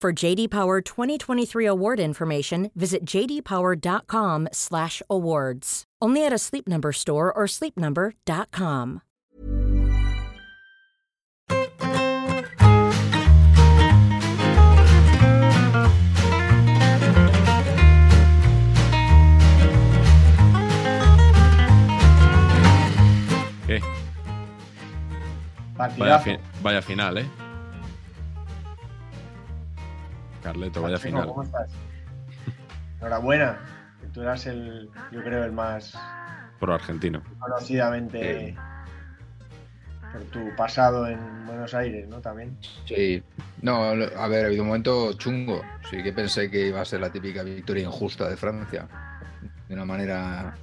For JD Power 2023 award information, visit jdpower.com/awards. Only at a Sleep Number store or sleepnumber.com. ¿Qué? Vaya, Partidazo. fi- vaya final, ¿eh? Carleto, vaya final. ¿Cómo estás? Enhorabuena. que Tú eras el, yo creo, el más Pro argentino. conocidamente por tu pasado en Buenos Aires, ¿no? También. Sí, no, a ver, ha habido un momento chungo. Sí que pensé que iba a ser la típica victoria injusta de Francia. De una manera.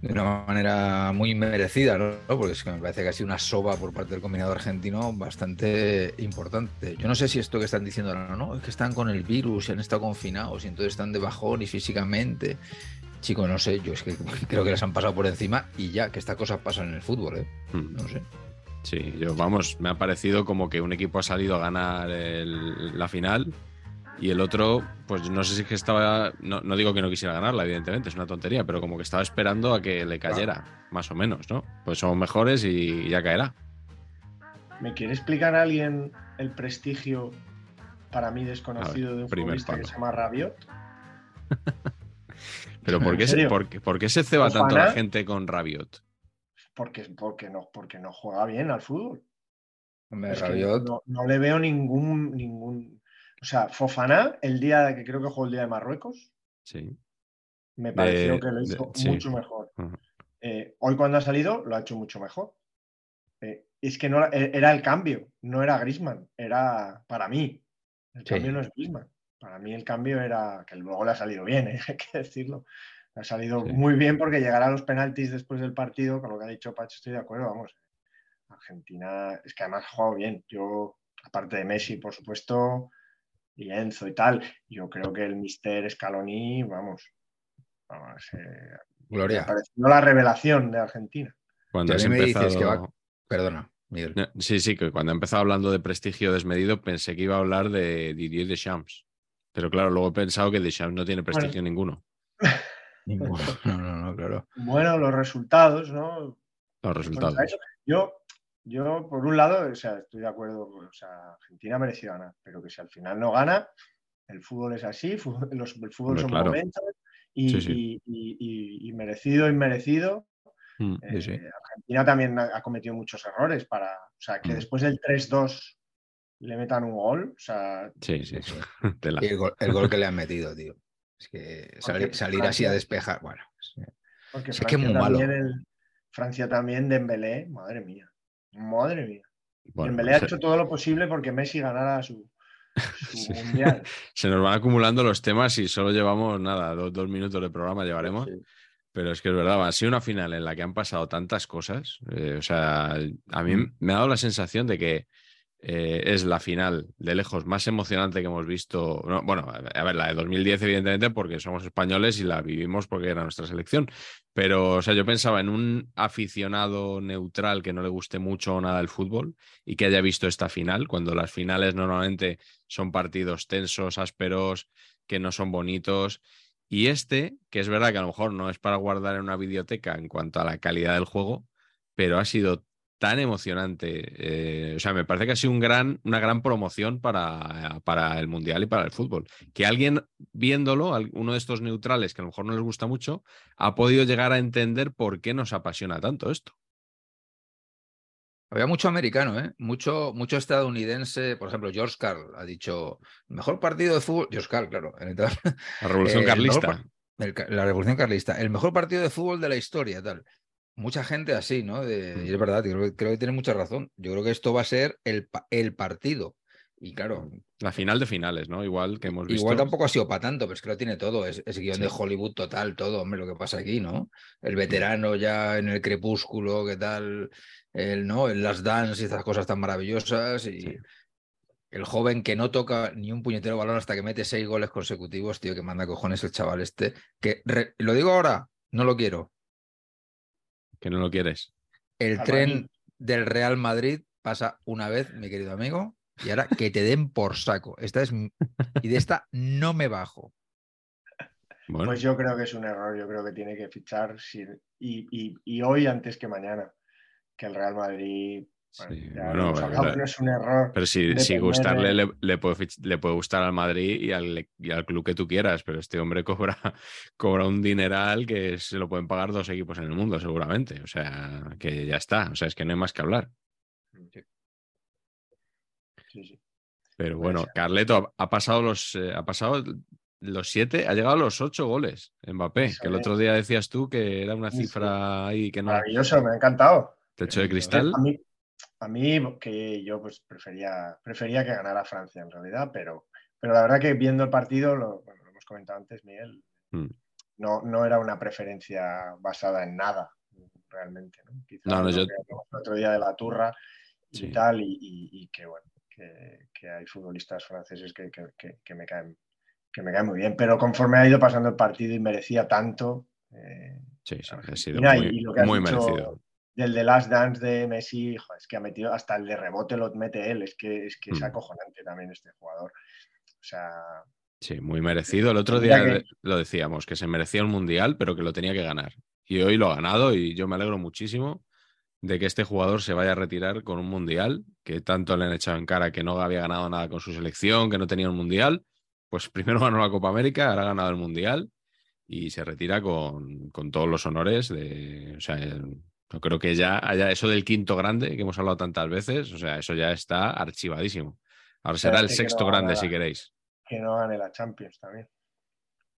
De una manera muy merecida, ¿no? Porque es que me parece que ha sido una soba por parte del combinado argentino bastante importante. Yo no sé si esto que están diciendo ahora, no, es que están con el virus y han estado confinados y entonces están de bajón y físicamente. Chico, no sé, yo es que creo que les han pasado por encima y ya, que estas cosas pasan en el fútbol, ¿eh? Mm. No sé. Sí, yo, vamos, me ha parecido como que un equipo ha salido a ganar el- la final y el otro, pues no sé si es que estaba, no, no digo que no quisiera ganarla, evidentemente, es una tontería, pero como que estaba esperando a que le cayera, más o menos, ¿no? Pues somos mejores y ya caerá. ¿Me quiere explicar a alguien el prestigio para mí desconocido ver, de un futbolista que palo. se llama Rabiot? Pero ¿por ¿En qué, se, por, qué- por qué se ceba tanto la gente con Rabiot? Porque, porque, no, porque no juega bien al fútbol. Hombre, Es que Rabiot, no, no le veo ningún, ningún. O sea, Fofana, el día que creo que jugó el día de Marruecos, Sí. me pareció De- que lo de- hizo sí. mucho mejor. Eh, hoy cuando ha salido lo ha hecho mucho mejor. Eh, es que no era- era el cambio, no era Grisman, era para mí. El Sí. cambio no es Grisman. Para mí el cambio era que luego le ha salido bien, ¿eh? hay que decirlo. Le ha salido Sí. muy bien porque llegar a los penaltis después del partido, con lo que ha dicho Pacho, estoy de acuerdo, vamos. Argentina, es que además ha jugado bien. Yo, aparte de Messi, por supuesto, y Enzo y tal, yo creo que el Mister Scaloni, vamos, vamos eh, Gloria. ha parecido la revelación de Argentina. Cuando has me dices empezado... que va- Perdona, Miguel. No, Sí, sí, que cuando he empezado hablando de prestigio desmedido pensé que iba a hablar de Didier Deschamps. Pero claro, luego he pensado que Deschamps no tiene prestigio ninguno. Ninguno. No, no, no, claro. Bueno, los resultados, ¿no? Los resultados. Yo, yo, por un lado, o sea, estoy de acuerdo, o sea, Argentina ha merecido ganar, pero que si al final no gana, el fútbol es así, fútbol- los- el fútbol Hombre, son claro. momentos y, Sí, sí. y- y- y- y merecido, inmerecido. Mm. Eh, sí. Argentina también ha, ha cometido muchos errores para, o sea, que Mm. después del 3-2 le metan un gol, o sea, Sí, sí. El, gol, el gol que le han metido, tío. Es que salir, salir así a despejar. Bueno, porque Es que es Francia, muy malo. también el- Francia también, Dembélé, madre mía, madre mía. Bueno, Dembélé ha hecho todo lo posible porque Messi ganara su, su Sí. mundial. se nos van acumulando los temas y solo llevamos nada, dos, dos minutos de programa llevaremos. Sí. Pero es que es verdad, ha sido una final en la que han pasado tantas cosas. eh, o sea, a mí Mm. me ha dado la sensación de que eh, es la final de lejos más emocionante que hemos visto. no, bueno, a ver, la de 2010, evidentemente, porque somos españoles y la vivimos porque era nuestra selección. Pero, o sea, yo pensaba en un aficionado neutral que no le guste mucho o nada el fútbol y que haya visto esta final, cuando las finales normalmente son partidos tensos, ásperos, que no son bonitos. Y este, que es verdad que a lo mejor no es para guardar en una biblioteca en cuanto a la calidad del juego, pero ha sido tan emocionante. Eh, o sea, me parece que ha sido un gran, una gran promoción para, para, el Mundial y para el fútbol. Que alguien viéndolo, uno de estos neutrales que a lo mejor no les gusta mucho, ha podido llegar a entender por qué nos apasiona tanto esto. Había mucho americano, ¿eh? mucho, mucho estadounidense. Por ejemplo, George Carl ha dicho, mejor partido de fútbol. George Carl, claro. La Revolución Carlista. la Revolución Carlista. El mejor partido de fútbol de la historia, tal mucha gente así, ¿no? y es mm. verdad, creo, creo, que tiene mucha razón. Yo creo que esto va a ser el, el partido. Y claro. La final de finales, ¿no? Igual que hemos visto. Igual tampoco ha sido para tanto, pero es que lo tiene todo. Es, guion de Hollywood total, todo, hombre, lo que pasa aquí, ¿no? El veterano ya en el crepúsculo, ¿qué tal? El, ¿no? El Last Dance y estas cosas tan maravillosas. Y el joven que no toca ni un puñetero balón hasta que mete seis goles consecutivos, tío, que manda cojones el chaval este. Que lo digo ahora, no lo quiero que no lo quieres. El tren del Real Madrid pasa una vez, mi querido amigo, y ahora que te den por saco. Esta es y de esta no me bajo. Pues yo creo que es un error, yo creo que tiene que fichar y, hoy antes que mañana, que el Real Madrid bueno, no es un error. Pero si, gustarle le, puede, le, puede, gustar al Madrid y al, al, club que tú quieras, pero este hombre cobra, cobra un dineral que se lo pueden pagar dos equipos en el mundo, seguramente. O sea, que ya está. O sea, es que no hay más que hablar. Pero bueno, Carleto ha, pasado los eh, ha pasado los siete, ha llegado a los ocho goles Mbappé, que el otro día decías tú que era una cifra ahí que no. Maravilloso, me ha encantado. Techo de cristal. A mí, que yo pues prefería, prefería que ganara Francia en realidad, pero, pero la verdad que viendo el partido, lo, hemos comentado antes, Miguel, mm. no, no era una preferencia basada en nada, realmente. ¿no? no, yo... el otro día de la turra y tal, y, que bueno, que, hay futbolistas franceses que, que, me caen, que me caen muy bien, pero conforme ha ido pasando el partido y merecía tanto. Eh, sí, sí, ha sido muy, muy merecido del The Last Dance de Messi, es que ha metido hasta el de rebote lo mete él, es que es, que es mm. acojonante también este jugador. O sea. Sí, muy merecido. El otro día lo decíamos, que se merecía un mundial, pero que lo tenía que ganar. Y hoy lo ha ganado y yo me alegro muchísimo de que este jugador se vaya a retirar con un mundial, que tanto le han echado en cara que no había ganado nada con su selección, que no tenía un mundial. Pues primero ganó la Copa América, ahora ha ganado el mundial y se retira con, con todos los honores de, o sea, yo creo que ya haya eso del quinto grande que hemos hablado tantas veces, o sea, eso ya está archivadísimo. Ahora será el sexto grande si queréis. Que no gane la Champions también.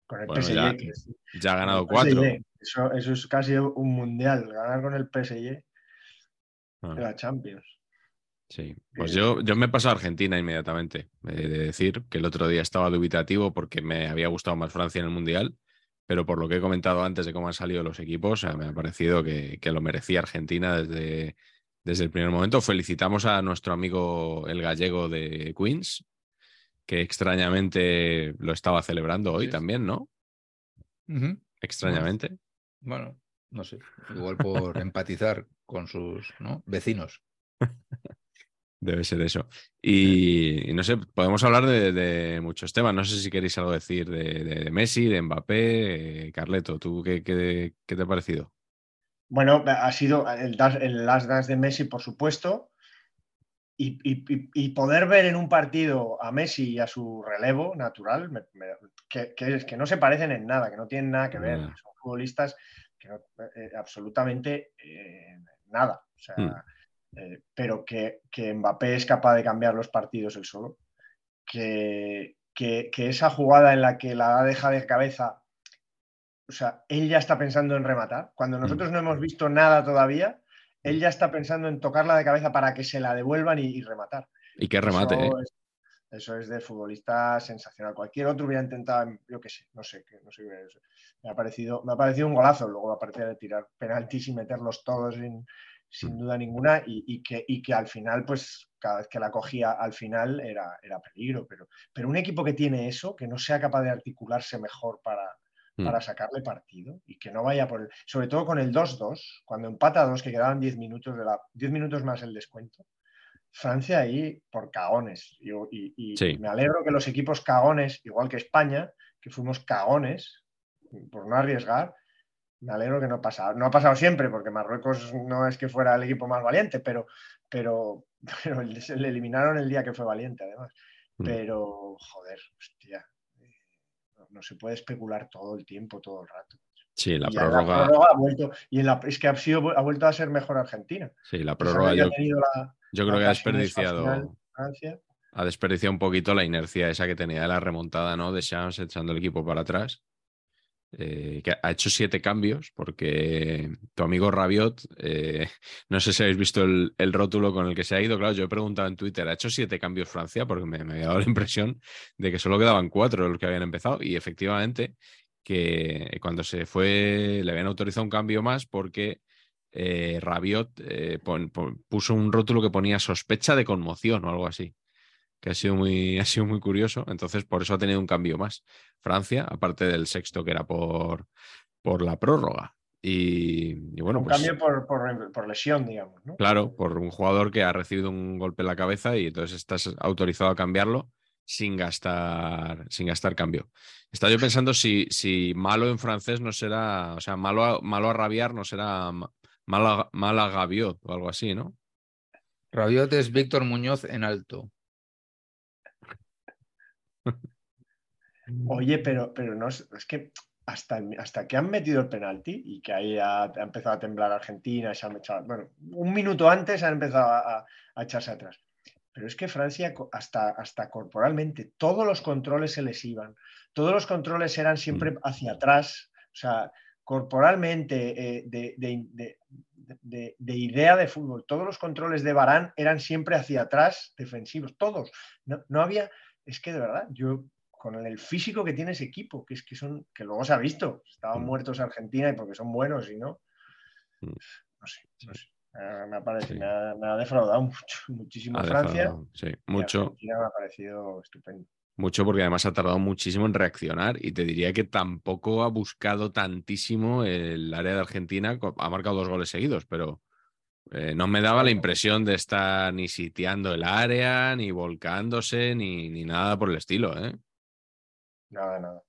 Con el PSG. Ya, ha ganado cuatro. Eso, es casi un mundial, ganar con el PSG ah. de la Champions. Sí, pues yo, yo me paso a Argentina inmediatamente. de decir que el otro día estaba dubitativo porque me había gustado más Francia en el Mundial pero por lo que he comentado antes de cómo han salido los equipos, me ha parecido que, lo merecía Argentina desde, desde el primer momento. Felicitamos a nuestro amigo el gallego de Queens, que extrañamente lo estaba celebrando hoy también, ¿no? Extrañamente. Bueno, no sé, igual por empatizar con sus vecinos. Debe ser eso. Y, no sé, podemos hablar de, muchos temas. No sé si queréis algo decir de, Messi, de Mbappé. Eh, Carleto, ¿tú qué, qué, te ha parecido? Bueno, ha sido el, el Last Dance de Messi, por supuesto. Y, poder ver en un partido a Messi y a su relevo natural, que, que, no se parecen en nada, que no tienen nada que ver. Son futbolistas que no, eh, absolutamente eh, nada. O sea. Hmm. Eh, pero que, Mbappé es capaz de cambiar los partidos él solo, que, esa jugada en la que la deja de cabeza, o sea, él ya está pensando en rematar. Cuando mm. nosotros no hemos visto nada todavía, él ya está pensando en tocarla de cabeza para que se la devuelvan y, rematar. Y que remate. Eso, ¿eh? es, eso, es, de futbolista sensacional. Cualquier otro hubiera intentado, yo qué sé, no sé, no sé me ha parecido, me ha parecido un golazo. Luego, aparte de tirar penaltis y meterlos todos en, sin mm. duda ninguna, y, que, que, al final, pues cada vez que la cogía al final era, era peligro. Pero, pero un equipo que tiene eso, que no sea capaz de articularse mejor para, mm. para sacarle partido y que no vaya por el. Sobre todo con el 2-2, cuando empata 2, que quedaban 10 minutos, de la, 10 minutos más el descuento. Francia ahí por cagones. Y, me alegro que los equipos cagones, igual que España, que fuimos cagones por no arriesgar, me alegro que no ha pasado. No ha pasado siempre, porque Marruecos no es que fuera el equipo más valiente, pero, pero, pero le eliminaron el día que fue valiente, además. Mm. Pero, joder, hostia, eh, no, se puede especular todo el tiempo, todo el rato. Sí, la prórroga. ha vuelto, y en la, es que ha, sido, ha vuelto a ser mejor Argentina. Sí, la prórroga. Yo, yo, creo que ha desperdiciado. Ha desperdiciado un poquito la inercia esa que tenía de la remontada, ¿no? De Shams echando el equipo para atrás. Eh, que ha hecho siete cambios, porque tu amigo Rabiot, eh, no sé si habéis visto el, rótulo con el que se ha ido, claro, yo he preguntado en Twitter, ¿ha hecho siete cambios Francia? Porque me, me había dado la impresión de que solo quedaban cuatro los que habían empezado, y efectivamente que cuando se fue le habían autorizado un cambio más porque eh, Rabiot puso un rótulo que ponía sospecha de conmoción o algo así que ha sido muy, ha sido muy curioso. Entonces, por eso ha tenido un cambio más. Francia, aparte del sexto que era por, por la prórroga. Y, bueno, un pues, cambio por, por, lesión, digamos. ¿no? Claro, por un jugador que ha recibido un golpe en la cabeza y entonces estás autorizado a cambiarlo sin gastar, sin gastar cambio. Estaba yo pensando si, si malo en francés no será, o sea, malo a, malo a rabiar no será malo, mal a gaviot o algo así, ¿no? Rabiot es Víctor Muñoz en alto. Oye, pero, pero no es, que hasta, hasta que han metido el penalti y que ahí ha, empezado a temblar Argentina, se han echado, bueno, un minuto antes han empezado a, echarse atrás. Pero es que Francia, hasta, hasta corporalmente, todos los controles se les iban, todos los controles eran siempre mm. hacia atrás, o sea, corporalmente, eh, de, de, idea de fútbol, todos los controles de Barán eran siempre hacia atrás, defensivos, todos. No, no había, es que de verdad, yo con el físico que tiene ese equipo, que es que son, que luego se ha visto, estaban mm. muertos Argentina y porque son buenos y no. Mm. No sé, no sé. Me, ha parecido, me, ha, defraudado mucho, muchísimo Francia. Sí, mucho. Argentina me ha parecido estupendo. Mucho porque además ha tardado muchísimo en reaccionar y te diría que tampoco ha buscado tantísimo el área de Argentina. Ha marcado dos goles seguidos, pero eh, no me daba la impresión de estar ni sitiando el área, ni volcándose, ni, ni nada por el estilo. ¿eh? Nada, nada.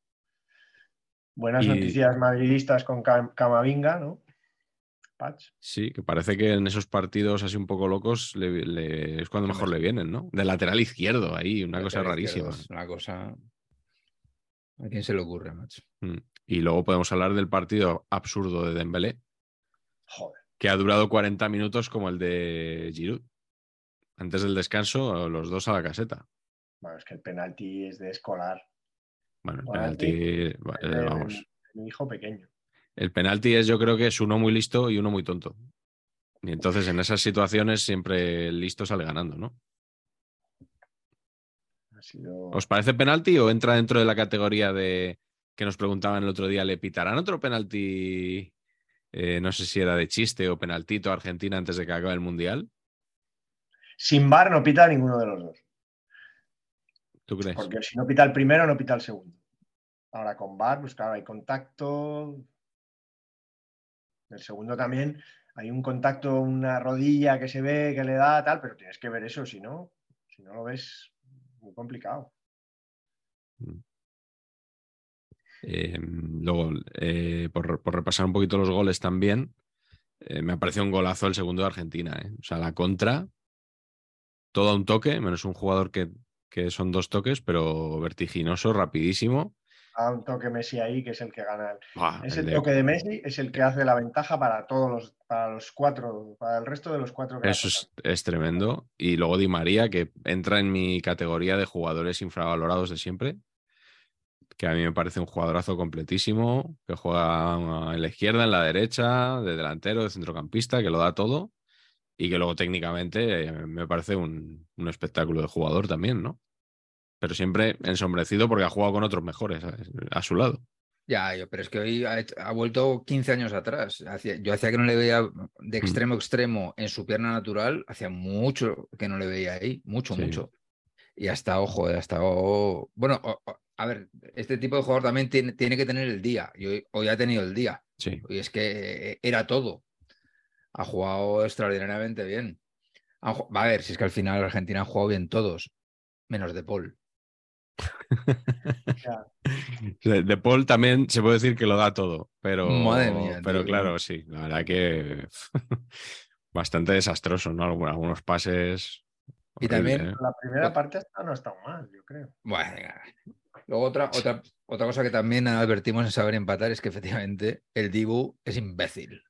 Buenas noticias madridistas con Camavinga, ¿no? Patch. Sí, que parece que en esos partidos así un poco locos es cuando mejor le vienen, ¿no? De lateral izquierdo, ahí, una cosa rarísima. Una cosa. ¿A quién se le ocurre, macho? Mm. Y luego podemos hablar del partido absurdo de Dembélé. Joder. Que ha durado 40 minutos como el de Giroud. Antes del descanso, los dos a la caseta. Bueno, es que el penalti es de escolar. Bueno, el penalti, vamos. Mi hijo pequeño. El penalti es, yo creo que es uno muy listo y uno muy tonto. Y entonces en esas situaciones siempre el listo sale ganando, ¿no? ¿Os parece penalti o entra dentro de la categoría de que nos preguntaban el otro día, ¿le pitarán otro penalti? Eh, no sé si era de chiste o penaltito a Argentina antes de que acabe el Mundial. Sin bar no pita ninguno de los dos. ¿Tú crees? Porque si no pita el primero, no pita el segundo. Ahora con VAR, pues claro, hay contacto. El segundo también hay un contacto, una rodilla que se ve, que le da tal, pero tienes que ver eso, si no, si no lo ves, muy complicado. Mm. Em, luego, eh, por, repasar un poquito los goles también, eh, me ha parecido un golazo el segundo de Argentina. ¿eh? O sea, la contra, todo un toque, menos un jugador que que son dos toques, pero vertiginoso, rapidísimo. A un toque Messi ahí, que es el que gana. Ese toque de Messi es el que hace la ventaja para todos los, para los cuatro, para el resto de los cuatro. Eso es, tremendo. Y luego Di María, que entra en mi categoría de jugadores infravalorados de siempre, que a mí me parece un jugadorazo completísimo, que juega en la izquierda, en la derecha, de delantero, de centrocampista, que lo da todo y que luego técnicamente eh, me parece un, espectáculo de jugador también, ¿no? Pero siempre ensombrecido porque ha jugado con otros mejores a, su lado. Ya, pero es que hoy ha, vuelto 15 años atrás. yo hacía que no le veía de mm. extremo a extremo en su pierna natural, hacía mucho que no le veía ahí, mucho, mucho. Y ha estado, joder, ha estado. Bueno, a ver, este tipo de jugador también tiene, tiene que tener el día. Y hoy, hoy, ha tenido el día. Sí. Y es que era todo ha jugado extraordinariamente bien. Va a ver, si es que al final Argentina ha jugado bien todos, menos De Paul. De Paul también se puede decir que lo da todo, pero, Madre mía, pero tío. claro, sí, la verdad que bastante desastroso, ¿no? Algunos, pases. Y también- ¿eh? La primera parte hasta no está mal, yo creo. Bueno, venga. Luego otra, otra, otra cosa que también advertimos en saber empatar es que efectivamente el Dibu es imbécil.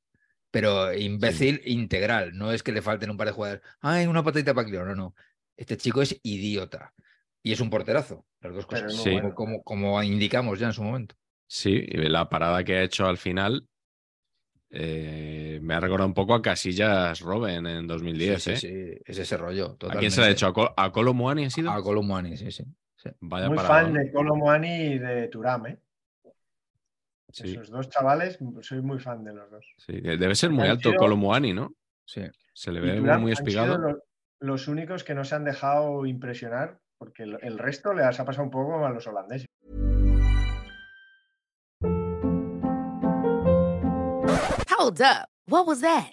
Pero imbécil integral. No es que le falten un par de jugadores. Ay, una patadita para Clio. No, no. Este chico es idiota. Y es un porterazo. Las dos cosas. como, bueno. como, como indicamos ya en su momento. Sí, y la parada que ha hecho al final eh, me ha recordado un poco a Casillas Robben en 2010. sí, ¿eh? sí, sí, Es ese rollo. ¿A quién se le ha hecho? ¿A, Col- a Colo Muani ha sido? A Colomani, sí, sí. Sí. Vaya Muy fan de Colomwani y de Turam, ¿eh? Sí, Esos dos chavales, soy muy fan de los dos. sí, debe ser muy Han alto sido- ¿no? Sí. Se le ve muy han sido espigado. los, los únicos que no se han dejado impresionar, porque el, el resto les ha pasado un poco a los holandeses. Hold up. What was that?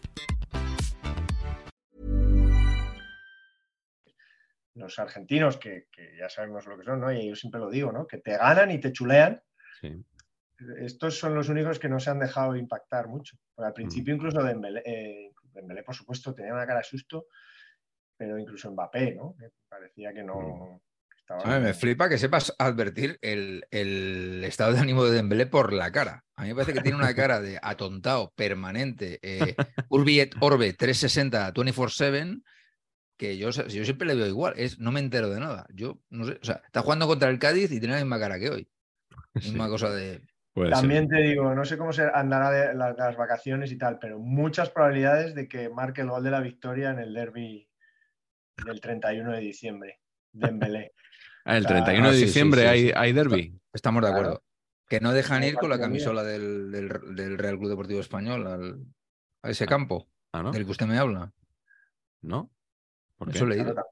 Los argentinos, que, que ya sabemos lo que son, ¿no? Y yo siempre lo digo, ¿no? Que te ganan y te chulean. Sí. Estos son los únicos que no se han dejado impactar mucho. Porque al principio incluso Dembélé, eh, Dembélé, por supuesto, tenía una cara de susto, pero incluso Mbappé, ¿no? Que parecía que no... que estaba- A mí me flipa que sepas advertir el, el estado de ánimo de Dembélé por la cara. A mí me parece que tiene una cara de atontado permanente. Eh, Urbi et Orbe 360 24-7 que yo, yo siempre le veo igual. Es, no me entero de nada. Yo no sé. O sea, está jugando contra el Cádiz y tiene la misma cara que hoy. Misma cosa de. Puede ser. También te digo, no sé cómo se andará de la- las vacaciones y tal, pero muchas probabilidades de que marque el gol de la victoria en el derby del 31 de diciembre. Dembélé. Ah, el o sea, 31 ah, de sí, sí, diciembre sí, hay, derby. Estamos de Claro. acuerdo. Que no dejan ir con la camisola del, del- del Real Club Deportivo Español al- a ese campo Ah, ¿no? del que usted me habla. ¿No? ¿Por qué? Eso le he leído. Claro,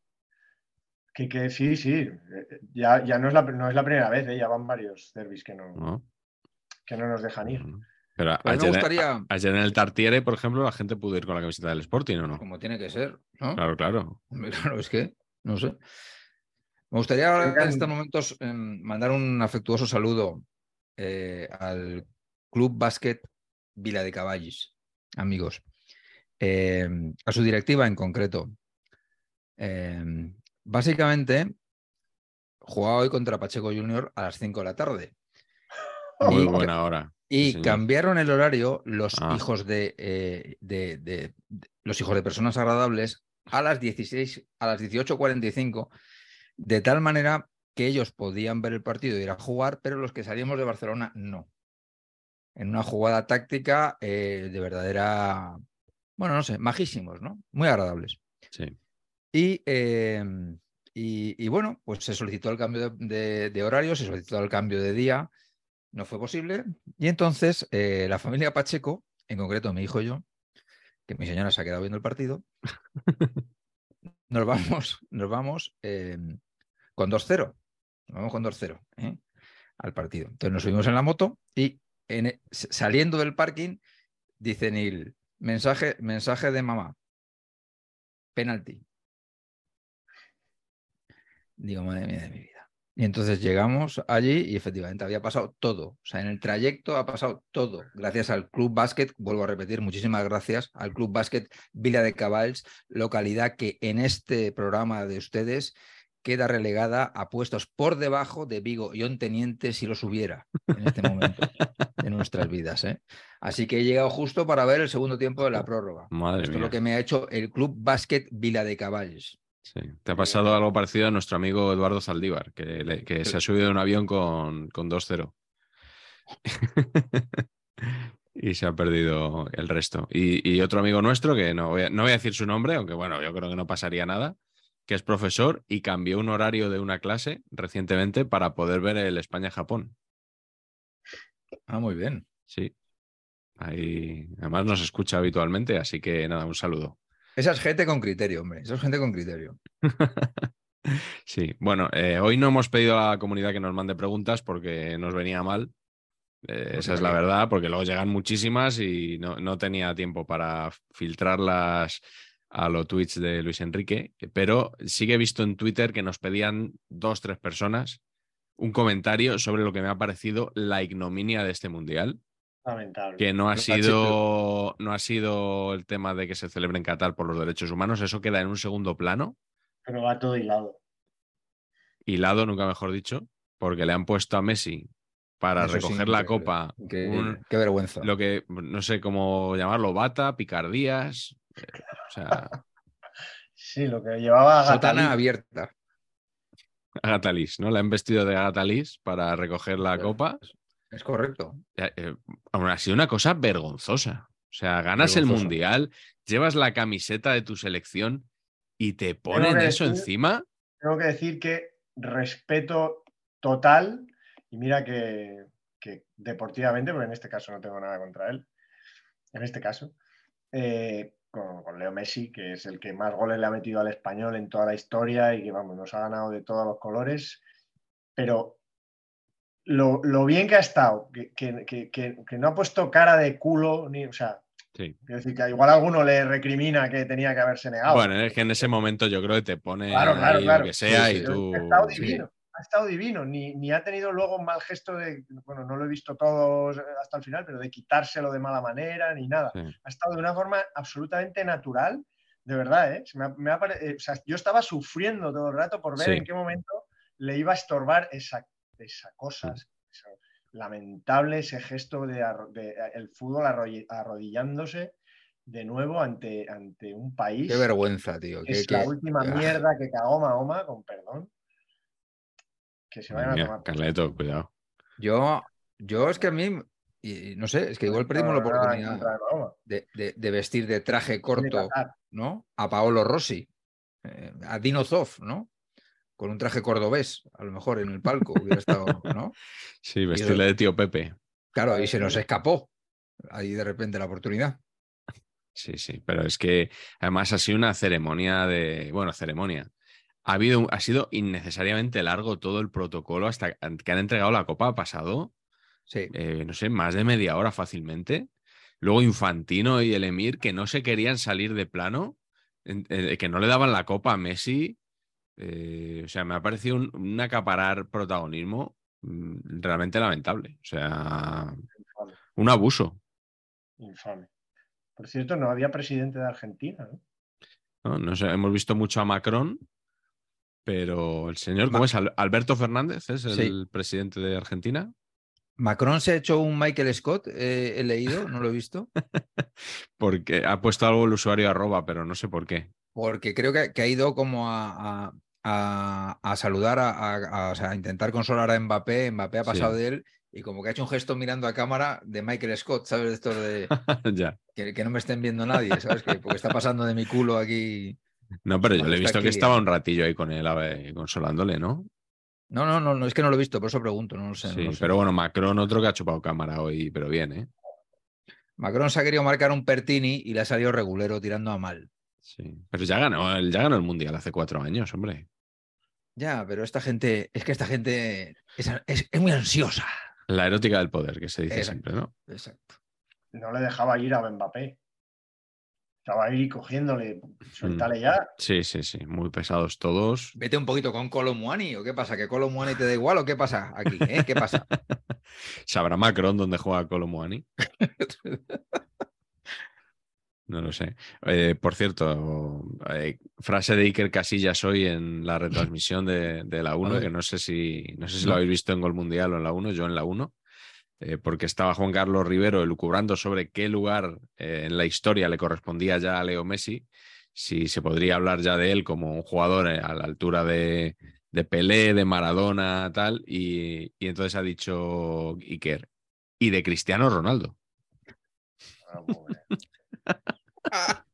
Que, que sí, sí. eh, Ya, ya no, es la, no es la primera vez, ¿eh? ya van varios derbis que no, No. que no nos dejan ir. Pero Pero a mí me ayer, gustaría, ayer en el Tartiere, por ejemplo, la gente pudo ir con la camiseta del Sporting o no. como tiene que ser, ¿no? Claro, claro. Claro, es que, no sé. Me gustaría ahora, en estos momentos em, mandar un afectuoso saludo eh, al Club Básquet Vila de Caballis, amigos. Em, a su directiva en concreto. Em, básicamente, jugaba hoy contra Pacheco Junior a las 5 de la tarde. Muy Y- buena hora. Y Sí, cambiaron el horario los Ah. hijos de, eh, de- de- de- los hijos de personas agradables a las 16, a las 18.45, de tal manera que ellos podían ver el partido y ir a jugar, pero los que salíamos de Barcelona no. En una jugada táctica eh, de verdadera, bueno, no sé, majísimos, ¿no? Muy agradables. Sí. Y, eh, y, y bueno, pues se solicitó el cambio de, de- de horario, se solicitó el cambio de día, no fue posible. Y entonces eh, la familia Pacheco, en concreto mi hijo y yo, que mi señora se ha quedado viendo el partido, nos vamos, nos vamos eh, con 2-0. Nos vamos con 2-0 ¿eh? al partido. Entonces nos subimos en la moto y en e- saliendo del parking, dice Neil, mensaje, mensaje de mamá, penalti. Digo, madre mía de mi vida. Y entonces llegamos allí y efectivamente había pasado todo. O sea, en el trayecto ha pasado todo. Gracias al Club Básquet, vuelvo a repetir, muchísimas gracias al Club Básquet Vila de Cabals, localidad que en este programa de ustedes queda relegada a puestos por debajo de Vigo y Onteniente si los hubiera en este momento de nuestras vidas. ¿eh? Así que he llegado justo para ver el segundo tiempo de la prórroga. Madre Esto es lo que me ha hecho el Club Básquet Vila de Caballes. Sí. Te ha pasado algo parecido a nuestro amigo Eduardo Zaldívar, que, le- que se ha subido a un avión con, con 2-0. y se ha perdido el resto. Y, y otro amigo nuestro, que no voy, a, no voy a decir su nombre, aunque bueno, yo creo que no pasaría nada, que es profesor y cambió un horario de una clase recientemente para poder ver el España-Japón. Ah, muy bien. Sí. Ahí, además nos escucha habitualmente, así que nada, un saludo. Esa es gente con criterio, hombre. Esa es gente con criterio. sí, bueno, eh, hoy no hemos pedido a la comunidad que nos mande preguntas porque nos venía mal. Eh, esa es la verdad, porque luego llegan muchísimas y no, no tenía tiempo para filtrarlas a los tweets de Luis Enrique, pero sí que he visto en Twitter que nos pedían dos, tres personas un comentario sobre lo que me ha parecido la ignominia de este mundial. Lamentable. Que no ha sido no ha sido el tema de que se celebre en Qatar por los derechos humanos, eso queda en un segundo plano. Pero va todo hilado. Hilado, nunca mejor dicho, porque le han puesto a Messi para Eso sí, recoger la copa. Qué, un- qué vergüenza. lo que no sé cómo llamarlo, bata, picardías. eh, o sea, Sí, lo que llevaba a Sotana Gatalí. abierta. Agatha Lis, ¿no? Le han vestido de Agatha Lis para recoger la copa. Es correcto. Eh, eh, aún ha sido una cosa vergonzosa. O sea, ganas el mundial, llevas la camiseta de tu selección y te ponen eso decir- encima. Tengo que decir que respeto total, y mira que, que deportivamente, porque en este caso no tengo nada contra él, en este caso, eh, con, con Leo Messi, que es el que más goles le ha metido al español en toda la historia y que, vamos, nos ha ganado de todos los colores, pero lo, lo bien que ha estado, que, que- que- que- no ha puesto cara de culo, ni, o sea, Sí. quiero decir que igual alguno le recrimina que tenía que haberse negado. Bueno, es que en ese momento yo creo que te pone Claro, claro, ahí claro. lo que sea Sí, y tú. Ha estado divino, ha estado divino. Ni, ni ha tenido luego un mal gesto de, bueno, no lo he visto todos hasta el final, pero de quitárselo de mala manera ni nada. Ha estado de una forma absolutamente natural, de verdad, ¿eh? Se me ha- me ha pare- eh, o sea, yo estaba sufriendo todo el rato por ver en qué momento le iba a estorbar esa, esa cosa. esa- lamentable ese gesto de, de- el fútbol arrodillándose de nuevo ante, ante un país Qué vergüenza, tío. Qué- es qué- la última ah, mierda que cagó Mahoma, con perdón. Que se vayan a tomar. Carleto, cuidado. Yo, yo es que a mí, y no sé, es que igual perdimos la oportunidad de vestir de traje corto. ¿no? A Paolo Rossi, eh, a Dino Zoff, ¿no? Con un traje cordobés, a lo mejor en el palco hubiera estado, ¿no? Sí, vestirle de tío Pepe. Claro, y se nos escapó ahí de repente la oportunidad. Sí, sí, pero es que además ha sido una ceremonia de, bueno, ceremonia. Ha habido, ha sido innecesariamente largo todo el protocolo hasta que han entregado la copa. Ha pasado, Sí, eh, no sé, más de media hora fácilmente. Luego Infantino y el Emir que no se querían salir de plano, eh, que no le daban la copa a Messi. Eh, o sea, me ha parecido un, un acaparar protagonismo mm, realmente lamentable. O sea, Infame, un abuso. infame. Por cierto, no había presidente de Argentina, ¿no? ¿no? No sé, hemos visto mucho a Macron, pero el señor, ¿cómo Ma- es? Al- Alberto Fernández es el Sí. presidente de Argentina. Macron se ha hecho un Michael Scott, eh, he leído, no lo he visto, Porque ha puesto algo el usuario arroba, pero no sé por qué. porque creo que, que ha ido como a, a- a- a saludar, a, a- a- o sea, a intentar consolar a Mbappé, Mbappé ha Sí. pasado de él y como que ha hecho un gesto mirando a cámara de Michael Scott, ¿sabes? De estos de ya. que, que no me estén viendo nadie, ¿sabes? Que, porque está pasando de mi culo aquí. No, pero yo le he visto que estaba un ratillo ahí con él, ver, consolándole, ¿no? No, no, no, no, es que no lo he visto, por eso pregunto, no lo sé. no lo sé. pero bueno, Macron otro que ha chupado cámara hoy, pero bien, ¿eh? Macron se ha querido marcar un Pertini y le ha salido regulero tirando a mal. Sí. Pero ya ganó, él ya ganó el Mundial hace cuatro años, hombre. Ya, pero esta gente, es que esta gente es, es- es muy ansiosa. La erótica del poder, que se dice Exacto. siempre, ¿no? Exacto. No le dejaba ir a Mbappé. Estaba ahí cogiéndole, Mm. suéltale ya. Sí, sí, sí. Muy pesados todos. Vete un poquito con Colomuani, ¿o qué pasa? ¿Que Colomuani te da igual o qué pasa aquí? eh? ¿Qué pasa? ¿Sabrá Macron dónde juega Colomuani? No lo sé. Eh, por cierto, eh, frase de Iker Casillas hoy en la retransmisión de, de la 1, ver. que no sé si, no sé si No. lo habéis visto en Gol Mundial o en la 1, yo en la 1, eh, porque estaba Juan Carlos Rivero elucubrando sobre qué lugar en la historia le correspondía ya a Leo Messi, si se podría hablar ya de él como un jugador a la altura de, de Pelé, de Maradona, tal, y, y entonces ha dicho Iker, y de Cristiano Ronaldo. Ah.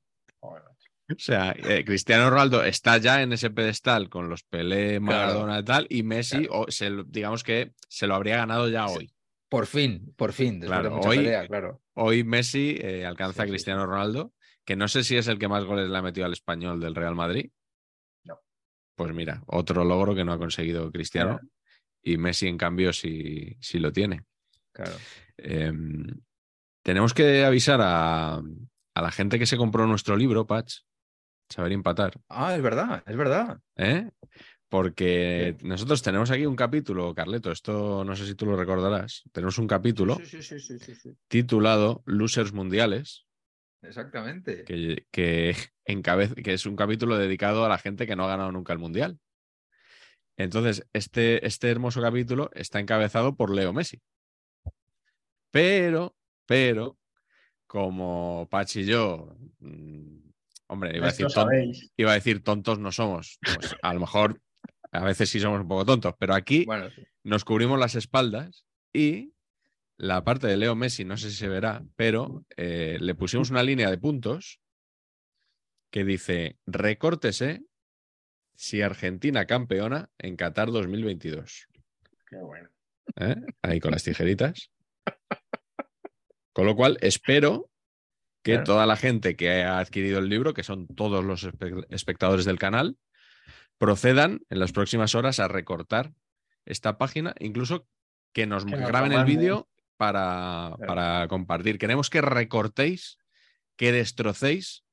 O sea, eh, Cristiano Ronaldo está ya en ese pedestal con los Pelé, Maradona y tal, y Messi, o se lo- digamos que se lo habría ganado ya hoy. Por fin, por fin, después Claro, de mucha hoy- pelea, claro. hoy Messi eh, alcanza a sí, Cristiano Ronaldo, que no sé si es el que más goles le ha metido al español del Real Madrid. No. Pues mira, otro logro que no ha conseguido Cristiano. Y Messi, en cambio, sí, sí lo tiene. Claro. Eh, tenemos que avisar a, a la gente que se compró nuestro libro, Patch, Saber Empatar. Ah, es verdad, es verdad. ¿eh? Porque nosotros tenemos aquí un capítulo, Carleto, esto no sé si tú lo recordarás. Tenemos un capítulo sí, sí. titulado Losers Mundiales, Exactamente. que, que, encabez- que es un capítulo dedicado a la gente que no ha ganado nunca el Mundial. Entonces, este, este hermoso capítulo está encabezado por Leo Messi. Pero, pero, como Pachi y yo, mm, hombre, iba a, decir iba a tontos no somos. Pues a lo mejor a veces sí somos un poco tontos, pero aquí Bueno, sí. nos cubrimos las espaldas y la parte de Leo Messi, no sé si se verá, pero eh, le pusimos una línea de puntos que dice, recórtese si Argentina campeona en Qatar 2022. Qué bueno. ¿eh? Ahí con las tijeritas. Con lo cual, espero que Claro. toda la gente que ha adquirido el libro, que son todos los espe- espectadores del canal, procedan en las próximas horas a recortar esta página, incluso que nos Que graben el vídeo para, Claro. para compartir. Queremos que recortéis, que destrocéis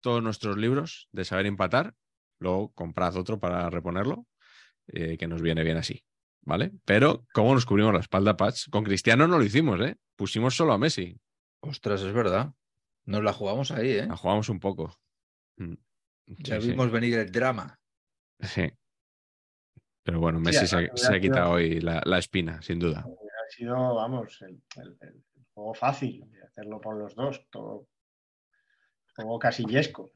todos nuestros libros de saber empatar. Luego comprad otro para reponerlo, eh, que nos viene bien así. ¿Vale? Pero, ¿cómo nos cubrimos la espalda, Patch? Con Cristiano no lo hicimos, ¿eh? Pusimos solo a Messi. Ostras, es verdad. Nos la jugamos ahí, ¿eh? La jugamos un poco. Mm. Ya Sí, sí. vimos venir el drama. Sí. Pero bueno, Sí, Messi se, ha- se quitado hoy la, la espina, sin duda. Ha sido, vamos, el, el- el juego fácil de hacerlo por los dos. Todo juego casillesco.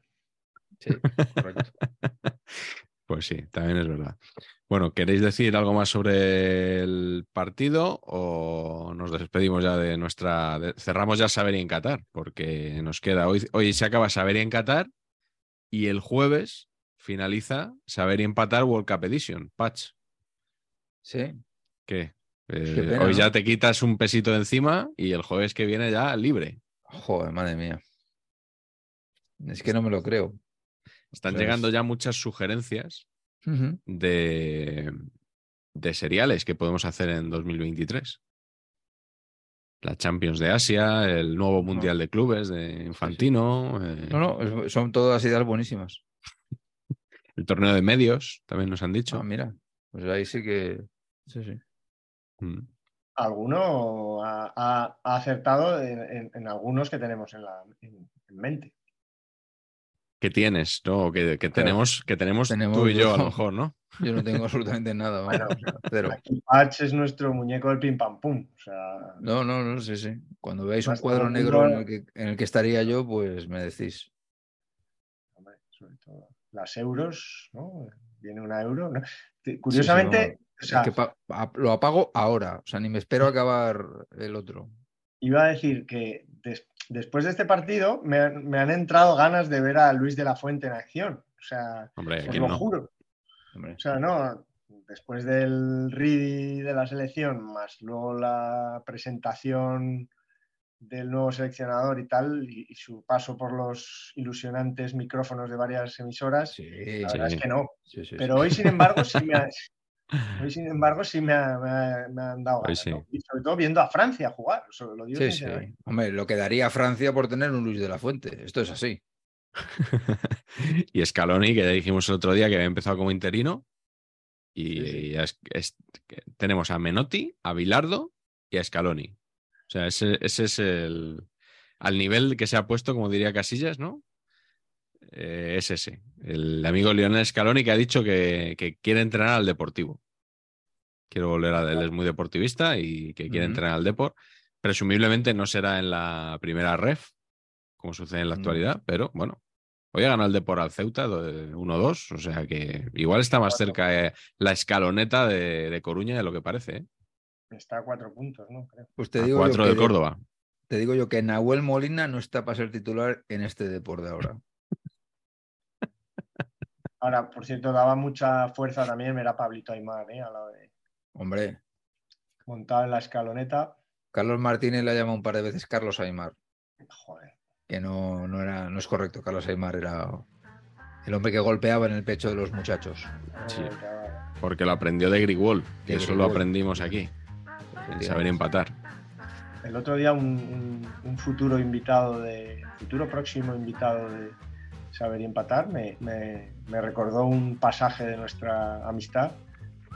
Sí, correcto. Pues sí, también es verdad. Bueno, ¿queréis decir algo más sobre el partido o nos despedimos ya de nuestra... de- cerramos ya Saber y en Qatar? Porque nos queda hoy, hoy se acaba Saber y en Qatar y el jueves finaliza Saber y empatar World Cup Edition. Patch, Sí. ¿qué? Eh, Qué pena, hoy ya te quitas un pesito de encima y el jueves que viene ya libre. Joder, madre mía. Es que no me lo creo. Están Pues- llegando ya muchas sugerencias de, de seriales que podemos hacer en 2023. La Champions de Asia, el nuevo Mundial de Clubes de Infantino, eh, No, no, es- son todas ideas buenísimas. el torneo de medios, también nos han dicho. Ah, mira, pues ahí sí que. Sí, sí. Mm. Alguno ha, ha- ha acertado en, en- en algunos que tenemos en, la, en- en mente. ¿Qué tienes? ¿no? Que, que tenemos, que tenemos, Tenemos tú y yo, a lo mejor, ¿no? Yo no tengo absolutamente nada. Bueno, cero. Patch es nuestro muñeco del pim pam pum. O sea, No, no, no, sí, sí. Cuando veáis un cuadro negro en el, que, en el que estaría yo, pues me decís. hombre, sobre todo las euros, ¿no? Viene una euro. ¿no? Sí, sí, Curiosamente, o sea, Es que lo apago ahora, o sea, ni me espero acabar el otro. iba a decir que des- después de este partido me, han- me han entrado ganas de ver a Luis de la Fuente en acción. O sea, Hombre, os ¿quién lo no? juro. Hombre. O sea, no, después del RIDI de la selección, más luego la presentación del nuevo seleccionador y tal, y, y su paso por los ilusionantes micrófonos de varias emisoras, Sí, la sí. verdad es que no. sí, sí, Pero sí. hoy, sin embargo, sí me, ha- hoy, sin embargo, sí me, ha- me ha- me han dado Hoy ganas, sí. ¿no? Y sobre todo viendo a Francia jugar, lo digo Sí, sí. sinceramente. Hombre, lo que daría Francia por tener un Luis de la Fuente. Esto es así. y Scaloni, que ya dijimos el otro día que había empezado como interino. Y Sí, sí. ya es- es- que tenemos a Menotti, a Bilardo y a Scaloni. O sea, ese, ese es el. Al nivel que se ha puesto, como diría Casillas, ¿no? Eh, es ese. El amigo Lionel Scaloni que ha dicho que, que quiere entrenar al Deportivo. Quiero volver a él, es muy deportivista y que quiere entrenar al Deport. Presumiblemente no será en la primera ref, como sucede en la actualidad, pero bueno, Hoy ha ganado el Depor al Ceuta de 1-2, o sea que igual está más cerca eh, la escaloneta de, de Coruña de lo que parece. ¿eh? Está a cuatro puntos, ¿no? Creo. Pues te A digo, yo cuatro que de de- Córdoba. te digo yo que Nahuel Molina no está para ser titular en este deporte ahora. Ahora, por cierto, daba mucha fuerza también, era Pablito Aymar, ¿eh? a la de Hombre, montado en la escaloneta. Carlos Martínez le ha llamado un par de veces Carlos Aymar, Joder. que no, no, era, no es correcto. Carlos Aymar era el hombre que golpeaba en el pecho de los muchachos. Sí. Ya- Porque lo aprendió de Grigol, que De eso lo aprendimos aquí, en saber empatar. El otro día un, un- un futuro invitado de. futuro próximo invitado de Saber y Empatar me, me- me recordó un pasaje de nuestra amistad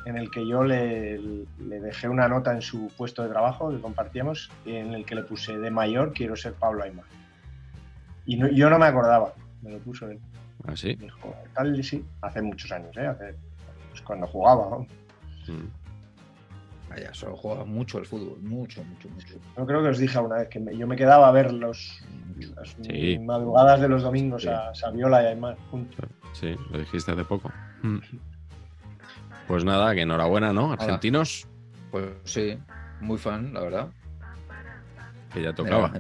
en el que yo le, le dejé una nota en su puesto de trabajo que compartíamos y en el que le puse de mayor quiero ser Pablo Aymar. Y no- yo no me acordaba, me lo puso él. Así. Me dijo, tal, sí, hace muchos años, ¿eh? Hace, pues cuando jugaba. ¿no? Mm. Vaya, solo juega mucho el fútbol, mucho, mucho, mucho. Yo creo que os dije una vez que me- yo me quedaba a ver los, las Sí. madrugadas de los domingos Sí. a Saviola y a Aymar juntos. Sí, lo dijiste hace poco. Mm. Pues nada, que enhorabuena, ¿no? Argentinos, Pues sí, muy fan, la verdad. que ya tocaba.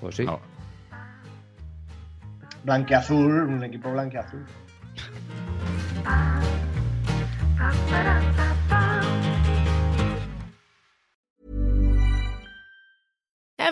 Pues sí. Ah, Blanqueazul, un equipo blanqueazul.